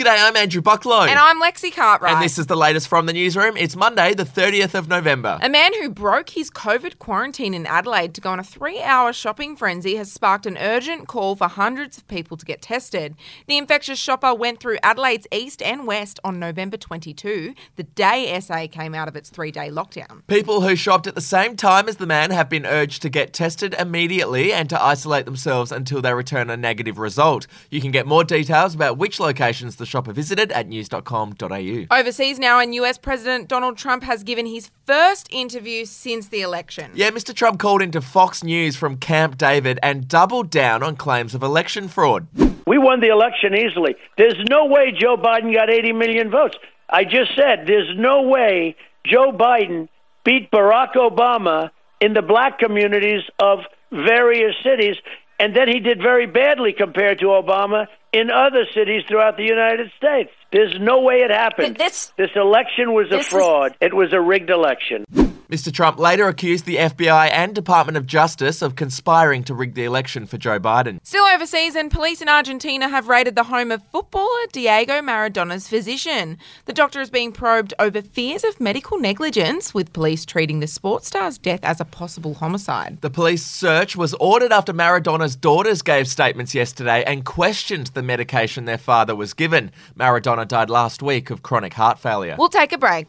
G'day, I'm Andrew Bucklow. And I'm Lexi Cartwright. And this is the latest from the newsroom. It's Monday, the 30th of November. A man who broke his COVID quarantine in Adelaide to go on a three hour shopping frenzy has sparked an urgent call for hundreds of people to get tested. The infectious shopper went through Adelaide's east and west on November 22, the day SA came out of its three day lockdown. People who shopped at the same time as the man have been urged to get tested immediately and to isolate themselves until they return a negative result. You can get more details about which locations the shopper visited at news.com.au. Overseas now, and US President Donald Trump has given his first interview since the election. Yeah, Mr. Trump called into Fox News from Camp David and doubled down on claims of election fraud. We won the election easily. There's no way Joe Biden got 80 million votes. I just said there's no way Joe Biden beat Barack Obama in the black communities of various cities and then he did very badly compared to Obama in other cities throughout the United States. There's no way it happened. This, this election was a fraud. Is... It was a rigged election. Mr. Trump later accused the FBI and Department of Justice of conspiring to rig the election for Joe Biden. Still overseas, and police in Argentina have raided the home of footballer Diego Maradona's physician. The doctor is being probed over fears of medical negligence, with police treating the sports star's death as a possible homicide. The police search was ordered after Maradona's daughters gave statements yesterday and questioned the medication their father was given. Maradona died last week of chronic heart failure. We'll take a break.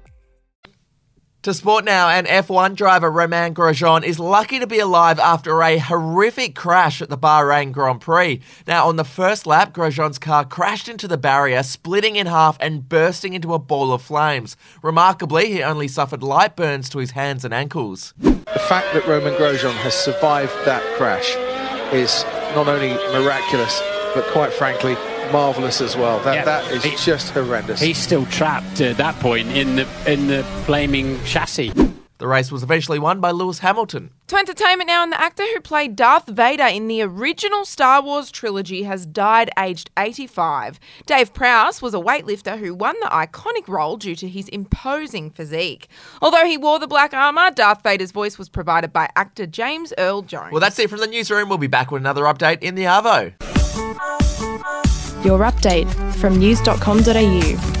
To sport now, and F1 driver Romain Grosjean is lucky to be alive after a horrific crash at the Bahrain Grand Prix. Now, on the first lap, Grosjean's car crashed into the barrier, splitting in half and bursting into a ball of flames. Remarkably, he only suffered light burns to his hands and ankles. The fact that Romain Grosjean has survived that crash is not only miraculous, but quite frankly, marvelous as well. That yeah, that is he, just horrendous. He's still trapped at that point in the in the flaming chassis. The race was eventually won by Lewis Hamilton. To entertainment now, and the actor who played Darth Vader in the original Star Wars trilogy has died aged 85. Dave Prowse was a weightlifter who won the iconic role due to his imposing physique. Although he wore the black armour, Darth Vader's voice was provided by actor James Earl Jones. Well, that's it from the newsroom. We'll be back with another update in the Arvo. Your update from news.com.au.